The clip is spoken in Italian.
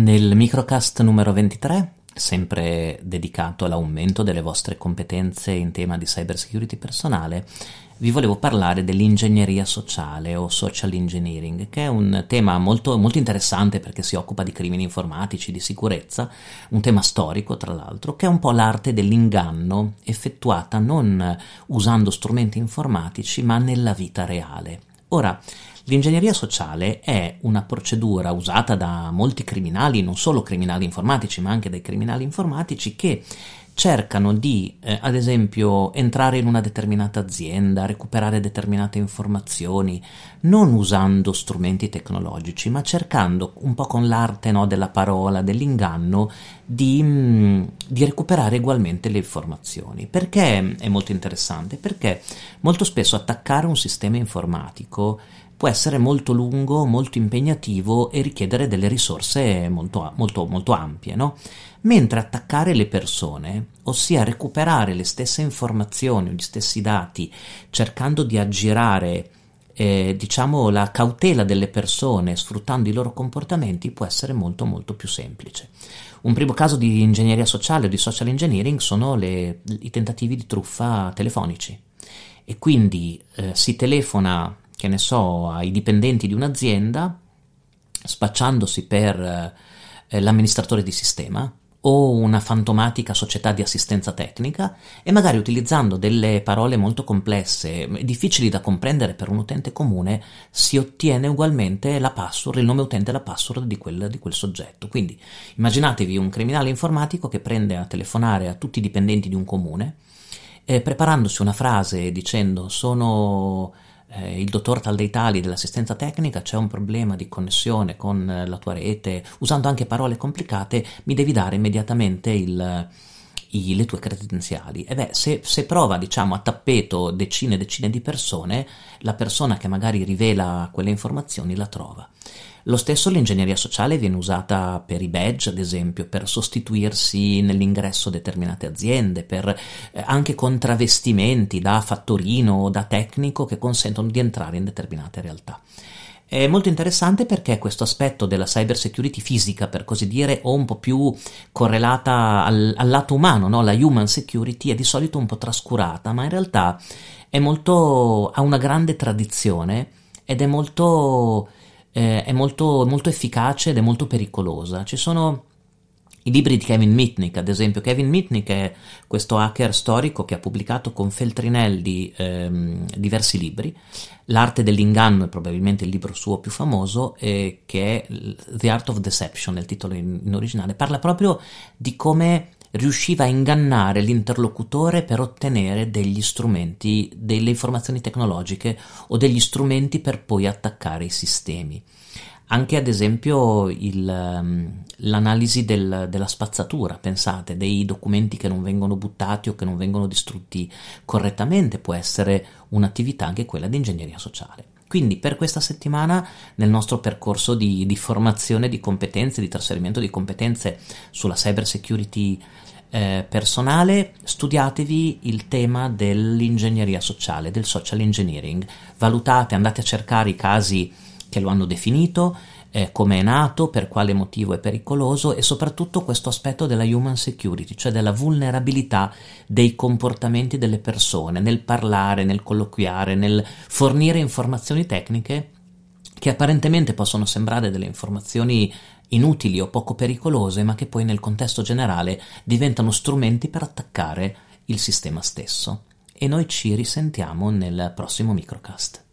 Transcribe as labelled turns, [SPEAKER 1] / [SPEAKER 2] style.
[SPEAKER 1] Nel microcast numero 23, sempre dedicato all'aumento delle vostre competenze in tema di cybersecurity personale, vi volevo parlare dell'ingegneria sociale o social engineering, che è un tema molto, molto interessante perché si occupa di crimini informatici, di sicurezza, un tema storico tra l'altro, che è un po' l'arte dell'inganno effettuata non usando strumenti informatici ma nella vita reale. Ora, L'ingegneria sociale è una procedura usata da molti criminali, non solo criminali informatici, ma anche dai criminali informatici che cercano di, eh, ad esempio, entrare in una determinata azienda, recuperare determinate informazioni, non usando strumenti tecnologici, ma cercando un po' con l'arte no, della parola, dell'inganno, di, mh, mm, di recuperare ugualmente le informazioni. Perché è molto interessante? Perché molto spesso attaccare un sistema informatico può essere molto lungo, molto impegnativo e richiedere delle risorse molto, molto, molto ampie, no? Mentre attaccare le persone, ossia recuperare le stesse informazioni, gli stessi dati, cercando di aggirare eh, diciamo la cautela delle persone sfruttando i loro comportamenti può essere molto molto più semplice. Un primo caso di ingegneria sociale o di social engineering sono le, i tentativi di truffa telefonici e quindi eh, si telefona che ne so, ai dipendenti di un'azienda, spacciandosi per eh, l'amministratore di sistema o una fantomatica società di assistenza tecnica e magari utilizzando delle parole molto complesse, difficili da comprendere per un utente comune, si ottiene ugualmente la password, il nome utente e la password di quel, di quel soggetto. Quindi immaginatevi un criminale informatico che prende a telefonare a tutti i dipendenti di un comune, eh, preparandosi una frase dicendo sono eh, il dottor tal dei tali dell'assistenza tecnica c'è un problema di connessione con eh, la tua rete, usando anche parole complicate, mi devi dare immediatamente il, i, le tue credenziali. E beh, se, se, prova, diciamo, a tappeto decine e decine di persone, la persona che magari rivela quelle informazioni la trova. Lo stesso l'ingegneria sociale viene usata per i badge, ad esempio, per sostituirsi nell'ingresso a determinate aziende, per eh, anche con travestimenti da fattorino o da tecnico che consentono di entrare in determinate realtà. È molto interessante perché questo aspetto della cyber security fisica, per così dire, o un po' più correlata al, al lato umano, no? la human security, è di solito un po' trascurata, ma in realtà molto, ha una grande tradizione ed è molto eh, è molto, molto efficace ed è molto pericolosa. Ci sono i libri di Kevin Mitnick, ad esempio. Kevin Mitnick è questo hacker storico che ha pubblicato con Feltrinelli ehm, diversi libri. L'arte dell'inganno è probabilmente il libro suo più famoso, eh, che è The Art of Deception, il titolo in, in originale. Parla proprio di come riusciva a ingannare l'interlocutore per ottenere degli strumenti, delle informazioni tecnologiche o degli strumenti per poi attaccare i sistemi. Anche ad esempio il, ehm, l'analisi del, della spazzatura, pensate, dei documenti che non vengono buttati o che non vengono distrutti correttamente può essere un'attività anche quella di ingegneria sociale. Quindi per questa settimana nel nostro percorso di, di formazione di competenze, di trasferimento di competenze sulla cyber security eh, personale, studiatevi il tema dell'ingegneria sociale, del social engineering, valutate, andate a cercare i casi che lo hanno definito, eh, come è nato, per quale motivo è pericoloso e soprattutto questo aspetto della human security, cioè della vulnerabilità dei comportamenti delle persone nel parlare, nel colloquiare, nel fornire informazioni tecniche che apparentemente possono sembrare delle informazioni inutili o poco pericolose, ma che poi nel contesto generale diventano strumenti per attaccare il sistema stesso. E noi ci risentiamo nel prossimo microcast.